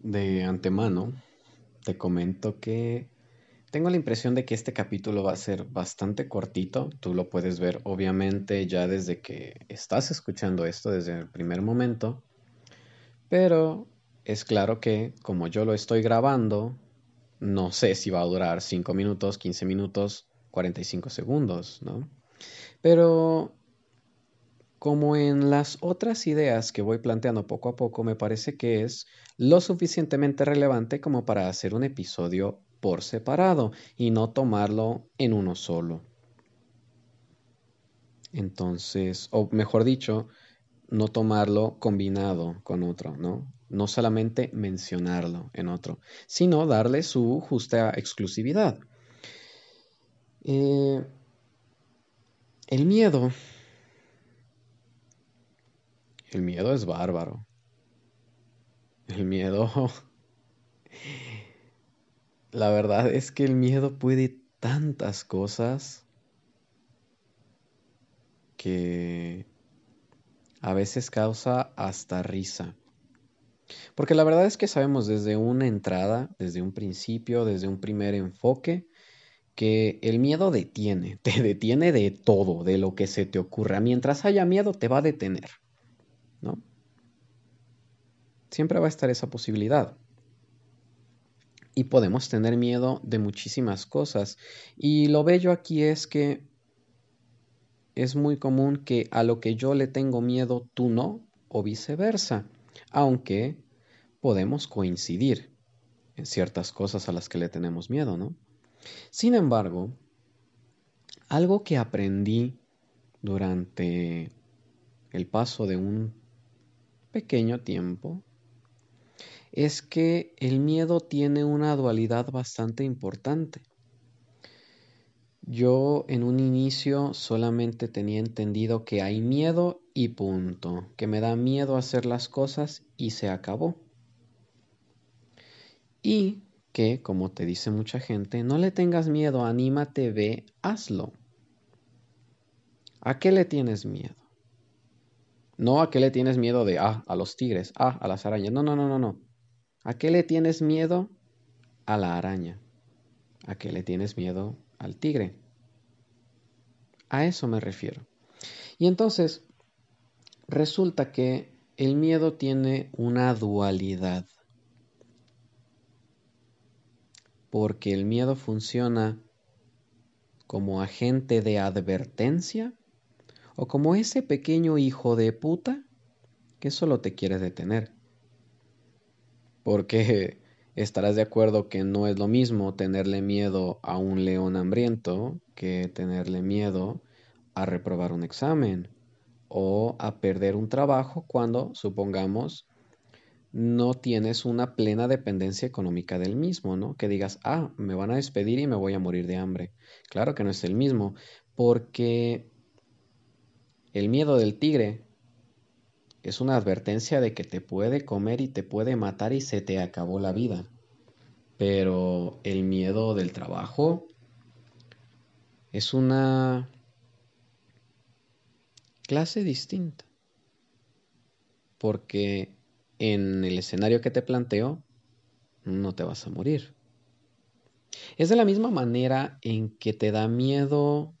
De antemano, te comento que tengo la impresión de que este capítulo va a ser bastante cortito. Tú lo puedes ver obviamente ya desde que estás escuchando esto, desde el primer momento. Pero es claro que como yo lo estoy grabando, no sé si va a durar 5 minutos, 15 minutos, 45 segundos, ¿no? Pero como en las otras ideas que voy planteando poco a poco, me parece que es lo suficientemente relevante como para hacer un episodio por separado y no tomarlo en uno solo. Entonces, o mejor dicho, no tomarlo combinado con otro, ¿no? No solamente mencionarlo en otro, sino darle su justa exclusividad. Eh, el miedo el miedo es bárbaro. El miedo... La verdad es que el miedo puede tantas cosas que a veces causa hasta risa. Porque la verdad es que sabemos desde una entrada, desde un principio, desde un primer enfoque, que el miedo detiene, te detiene de todo, de lo que se te ocurra. Mientras haya miedo, te va a detener. Siempre va a estar esa posibilidad. Y podemos tener miedo de muchísimas cosas. Y lo bello aquí es que es muy común que a lo que yo le tengo miedo tú no, o viceversa. Aunque podemos coincidir en ciertas cosas a las que le tenemos miedo, ¿no? Sin embargo, algo que aprendí durante el paso de un pequeño tiempo es que el miedo tiene una dualidad bastante importante. Yo en un inicio solamente tenía entendido que hay miedo y punto, que me da miedo hacer las cosas y se acabó. Y que, como te dice mucha gente, no le tengas miedo, anímate, ve, hazlo. ¿A qué le tienes miedo? No a qué le tienes miedo de, ah, a los tigres, ah, a las arañas. No, no, no, no, no. ¿A qué le tienes miedo? A la araña. ¿A qué le tienes miedo al tigre? A eso me refiero. Y entonces, resulta que el miedo tiene una dualidad. Porque el miedo funciona como agente de advertencia o como ese pequeño hijo de puta que solo te quiere detener. Porque estarás de acuerdo que no es lo mismo tenerle miedo a un león hambriento que tenerle miedo a reprobar un examen o a perder un trabajo cuando, supongamos, no tienes una plena dependencia económica del mismo, ¿no? Que digas, ah, me van a despedir y me voy a morir de hambre. Claro que no es el mismo, porque el miedo del tigre es una advertencia de que te puede comer y te puede matar y se te acabó la vida. Pero el miedo del trabajo es una clase distinta. Porque en el escenario que te planteo, no te vas a morir. Es de la misma manera en que te da miedo,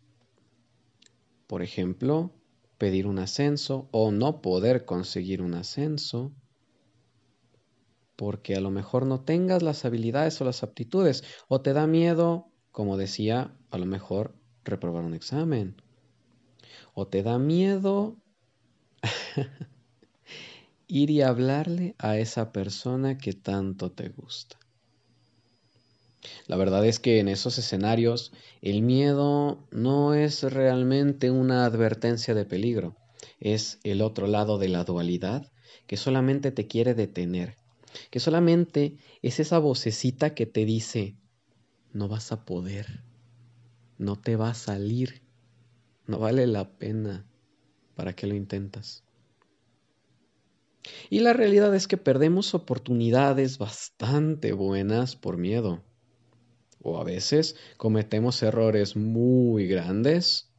por ejemplo, pedir un ascenso o no poder conseguir un ascenso porque a lo mejor no tengas las habilidades o las aptitudes o te da miedo, como decía, a lo mejor reprobar un examen o te da miedo ir y hablarle a esa persona que tanto te gusta. La verdad es que en esos escenarios el miedo no es realmente una advertencia de peligro, es el otro lado de la dualidad que solamente te quiere detener, que solamente es esa vocecita que te dice, no vas a poder, no te va a salir, no vale la pena, ¿para qué lo intentas? Y la realidad es que perdemos oportunidades bastante buenas por miedo o a veces cometemos errores muy grandes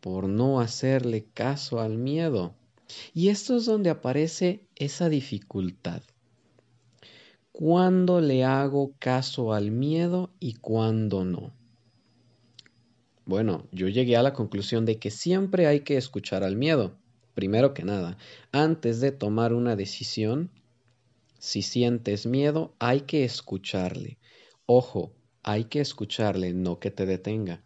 por no hacerle caso al miedo. Y esto es donde aparece esa dificultad. cuándo le hago caso al miedo y cuándo no. Bueno, yo llegué a la conclusión de que siempre hay que escuchar al miedo. Primero que nada, antes de tomar una decisión, si sientes miedo, hay que escucharle. Ojo, hay que escucharle, no que te detenga.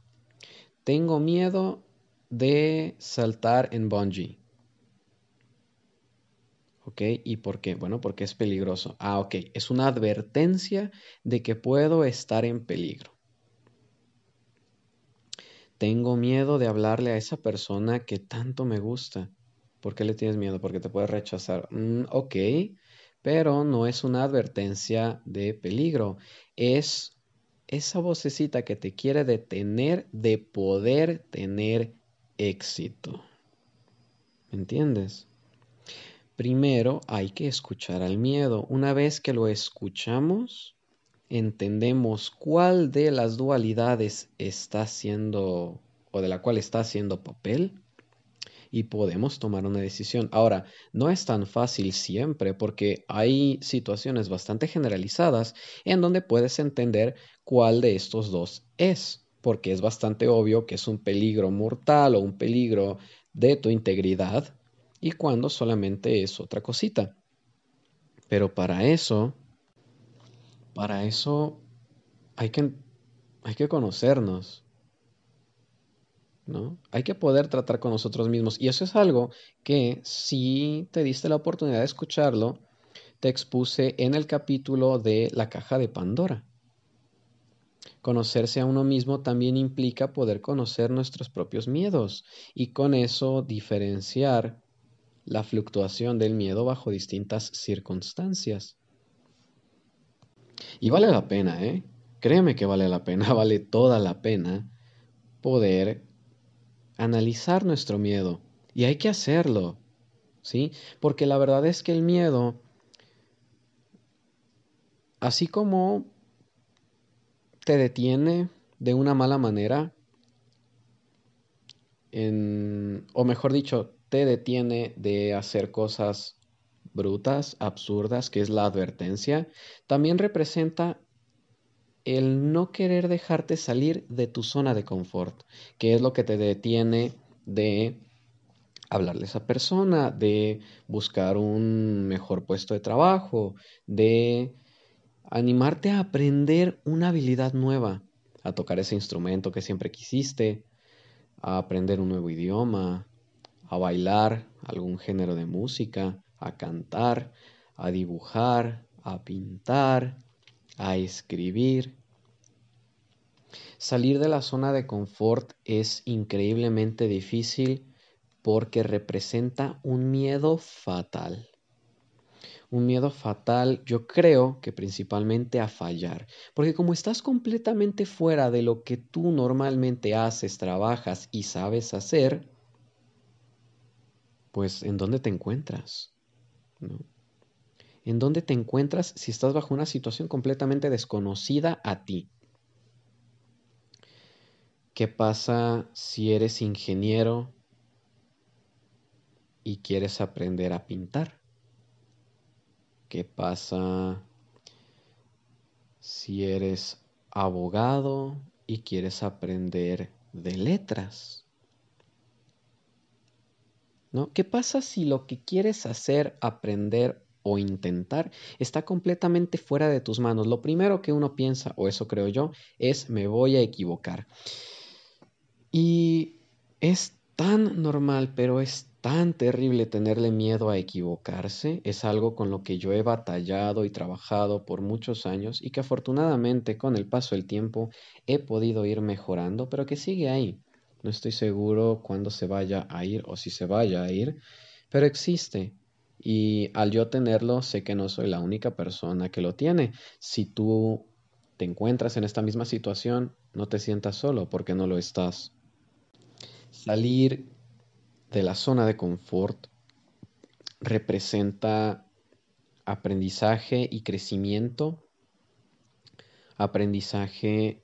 Tengo miedo de saltar en bungee. ¿Ok? ¿Y por qué? Bueno, porque es peligroso. Ah, ok. Es una advertencia de que puedo estar en peligro. Tengo miedo de hablarle a esa persona que tanto me gusta. ¿Por qué le tienes miedo? Porque te puede rechazar. Mm, ok, pero no es una advertencia de peligro. Es esa vocecita que te quiere detener de poder tener éxito. ¿Me entiendes? Primero hay que escuchar al miedo. Una vez que lo escuchamos, entendemos cuál de las dualidades está haciendo o de la cual está haciendo papel y podemos tomar una decisión. Ahora, no es tan fácil siempre porque hay situaciones bastante generalizadas en donde puedes entender cuál de estos dos es, porque es bastante obvio que es un peligro mortal o un peligro de tu integridad y cuando solamente es otra cosita. Pero para eso para eso hay que, hay que conocernos, Hay que poder tratar con nosotros mismos. Y eso es algo que si te diste la oportunidad de escucharlo, te expuse en el capítulo de la caja de Pandora. Conocerse a uno mismo también implica poder conocer nuestros propios miedos y con eso diferenciar la fluctuación del miedo bajo distintas circunstancias. Y vale la pena, ¿eh? Créeme que vale la pena, vale toda la pena poder analizar nuestro miedo. Y hay que hacerlo, ¿sí? Porque la verdad es que el miedo, así como te detiene de una mala manera, o mejor dicho, te detiene de hacer cosas brutas, absurdas, que es la advertencia, también representa el no querer dejarte salir de tu zona de confort, que es lo que te detiene de hablarle a esa persona, de buscar un mejor puesto de trabajo, de animarte a aprender una habilidad nueva, a tocar ese instrumento que siempre quisiste, a aprender un nuevo idioma, a bailar algún género de música, a cantar, a dibujar, a pintar, a escribir. Salir de la zona de confort es increíblemente difícil porque representa un miedo fatal. Un miedo fatal, yo creo que principalmente a fallar, porque como estás completamente fuera de lo que tú normalmente haces, trabajas y sabes hacer, pues ¿en dónde te encuentras? ¿En dónde te encuentras si estás bajo una situación completamente desconocida a ti? ¿Qué pasa si eres ingeniero y quieres aprender a pintar? ¿Qué pasa si eres abogado y quieres aprender de letras? ¿Qué pasa si lo que quieres hacer, aprender o intentar está completamente fuera de tus manos? Lo primero que uno piensa, o eso creo yo, es me voy a equivocar. Y es tan normal, pero es tan terrible tenerle miedo a equivocarse. Es algo con lo que yo he batallado y trabajado por muchos años y que afortunadamente con el paso del tiempo he podido ir mejorando, pero que sigue ahí. No estoy seguro cuándo se vaya a ir o si se vaya a ir, pero existe. Y al yo tenerlo, sé que no soy la única persona que lo tiene. Si tú te encuentras en esta misma situación, no te sientas solo porque no lo estás. Salir de la zona de confort representa aprendizaje y crecimiento, aprendizaje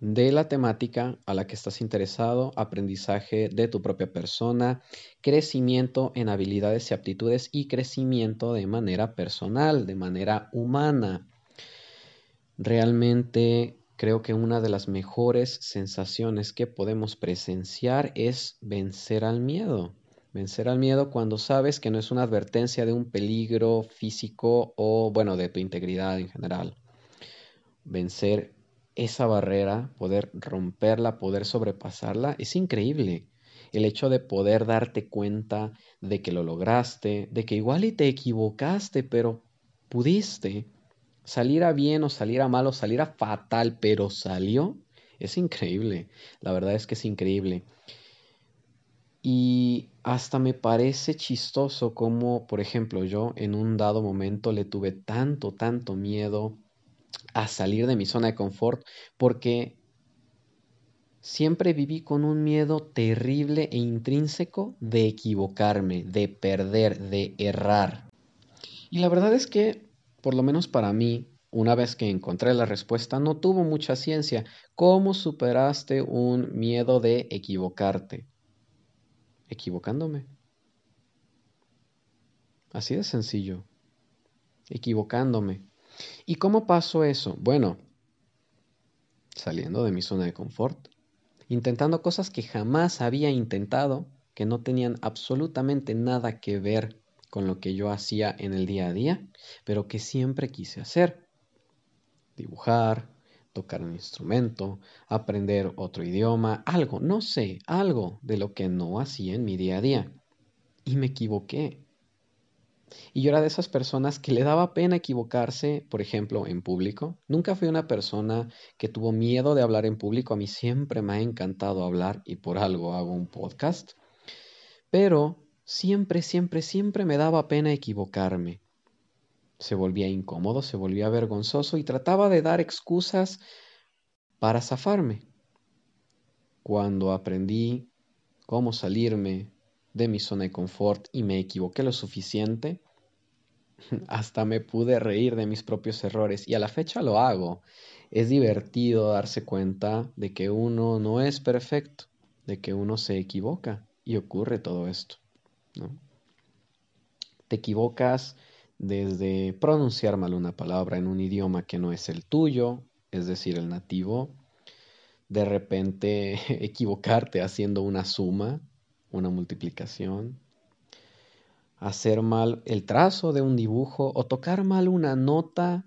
de la temática a la que estás interesado, aprendizaje de tu propia persona, crecimiento en habilidades y aptitudes y crecimiento de manera personal, de manera humana. Realmente creo que una de las mejores sensaciones que podemos presenciar es vencer al miedo. Vencer al miedo cuando sabes que no es una advertencia de un peligro físico o, bueno, de tu integridad en general. Vencer esa barrera, poder romperla, poder sobrepasarla, es increíble. El hecho de poder darte cuenta de que lo lograste, de que igual y te equivocaste, pero pudiste salir a bien o salir a mal o salir a fatal, pero salió, es increíble. La verdad es que es increíble. Y hasta me parece chistoso como, por ejemplo, yo en un dado momento le tuve tanto, tanto miedo a salir de mi zona de confort porque siempre viví con un miedo terrible e intrínseco de equivocarme, de perder, de errar. Y la verdad es que, por lo menos para mí, una vez que encontré la respuesta, no tuvo mucha ciencia. ¿Cómo superaste un miedo de equivocarte? Equivocándome. Así de sencillo. Equivocándome. ¿Y cómo pasó eso? Bueno, saliendo de mi zona de confort, intentando cosas que jamás había intentado, que no tenían absolutamente nada que ver con lo que yo hacía en el día a día, pero que siempre quise hacer. Dibujar, tocar un instrumento, aprender otro idioma, algo, no sé, algo de lo que no hacía en mi día a día. Y me equivoqué. Y yo era de esas personas que le daba pena equivocarse, por ejemplo, en público. Nunca fui una persona que tuvo miedo de hablar en público. A mí siempre me ha encantado hablar y por algo hago un podcast. Pero siempre, siempre, siempre me daba pena equivocarme. Se volvía incómodo, se volvía vergonzoso y trataba de dar excusas para zafarme. Cuando aprendí cómo salirme de mi zona de confort y me equivoqué lo suficiente, hasta me pude reír de mis propios errores y a la fecha lo hago. Es divertido darse cuenta de que uno no es perfecto, de que uno se equivoca y ocurre todo esto. Te equivocas desde pronunciar mal una palabra en un idioma que no es el tuyo, es decir, el nativo, de repente equivocarte haciendo una suma una multiplicación, hacer mal el trazo de un dibujo o tocar mal una nota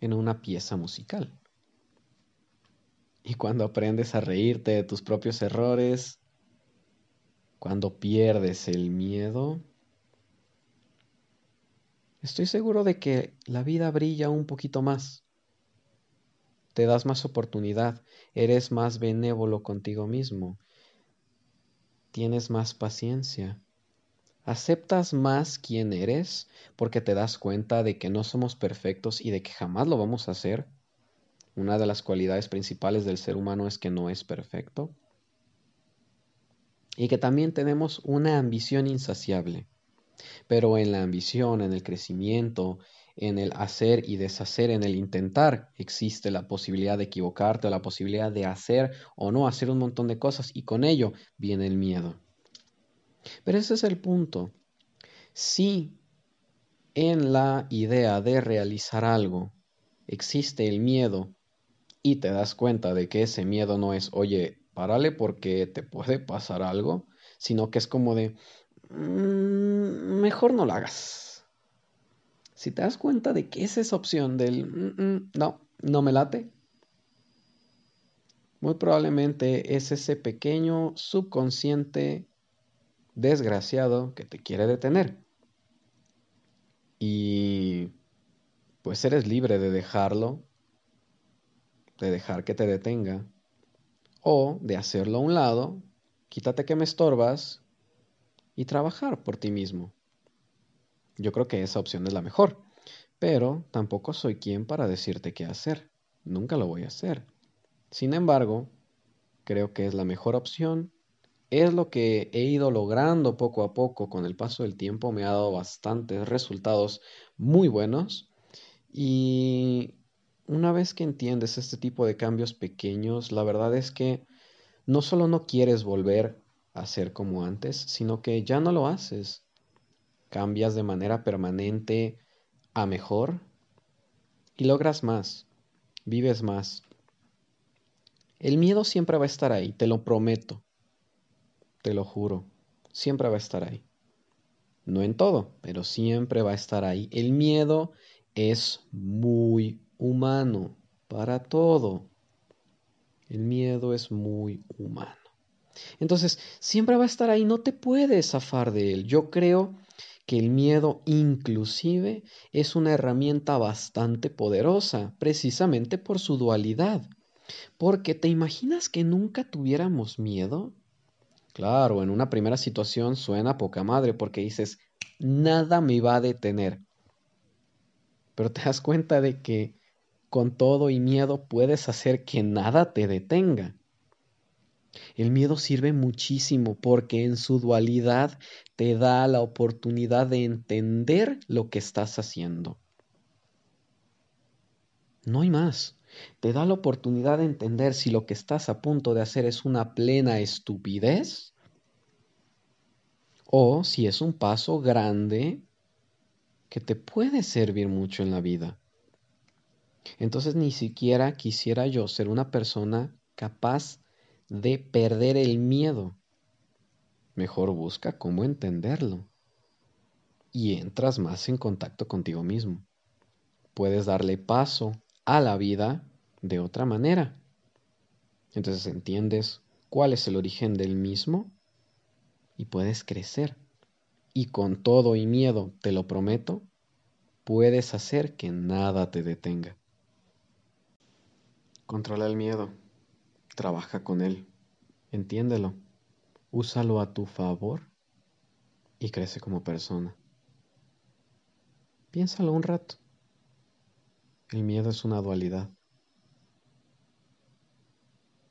en una pieza musical. Y cuando aprendes a reírte de tus propios errores, cuando pierdes el miedo, estoy seguro de que la vida brilla un poquito más. Te das más oportunidad, eres más benévolo contigo mismo tienes más paciencia. Aceptas más quién eres porque te das cuenta de que no somos perfectos y de que jamás lo vamos a hacer. Una de las cualidades principales del ser humano es que no es perfecto. Y que también tenemos una ambición insaciable. Pero en la ambición, en el crecimiento, en el hacer y deshacer, en el intentar, existe la posibilidad de equivocarte la posibilidad de hacer o no hacer un montón de cosas y con ello viene el miedo. Pero ese es el punto. Si en la idea de realizar algo existe el miedo y te das cuenta de que ese miedo no es, oye, párale porque te puede pasar algo, sino que es como de, mm, mejor no lo hagas si te das cuenta de que es esa opción del mm, mm, no, no me late, muy probablemente es ese pequeño subconsciente desgraciado que te quiere detener. Y pues eres libre de dejarlo, de dejar que te detenga, o de hacerlo a un lado, quítate que me estorbas y trabajar por ti mismo. Yo creo que esa opción es la mejor, pero tampoco soy quien para decirte qué hacer. Nunca lo voy a hacer. Sin embargo, creo que es la mejor opción. Es lo que he ido logrando poco a poco con el paso del tiempo. Me ha dado bastantes resultados muy buenos. Y una vez que entiendes este tipo de cambios pequeños, la verdad es que no solo no quieres volver a ser como antes, sino que ya no lo haces. Cambias de manera permanente a mejor y logras más, vives más. El miedo siempre va a estar ahí, te lo prometo, te lo juro, siempre va a estar ahí. No en todo, pero siempre va a estar ahí. El miedo es muy humano para todo. El miedo es muy humano. Entonces, siempre va a estar ahí, no te puedes zafar de él. Yo creo que el miedo inclusive es una herramienta bastante poderosa, precisamente por su dualidad. Porque ¿te imaginas que nunca tuviéramos miedo? Claro, en una primera situación suena poca madre porque dices, nada me va a detener. Pero te das cuenta de que con todo y miedo puedes hacer que nada te detenga. El miedo sirve muchísimo porque en su dualidad te da la oportunidad de entender lo que estás haciendo. No hay más. Te da la oportunidad de entender si lo que estás a punto de hacer es una plena estupidez o si es un paso grande que te puede servir mucho en la vida. Entonces ni siquiera quisiera yo ser una persona capaz de perder el miedo. Mejor busca cómo entenderlo. Y entras más en contacto contigo mismo. Puedes darle paso a la vida de otra manera. Entonces entiendes cuál es el origen del mismo y puedes crecer. Y con todo y miedo, te lo prometo, puedes hacer que nada te detenga. Controla el miedo, trabaja con él, entiéndelo, úsalo a tu favor y crece como persona. Piénsalo un rato. El miedo es una dualidad.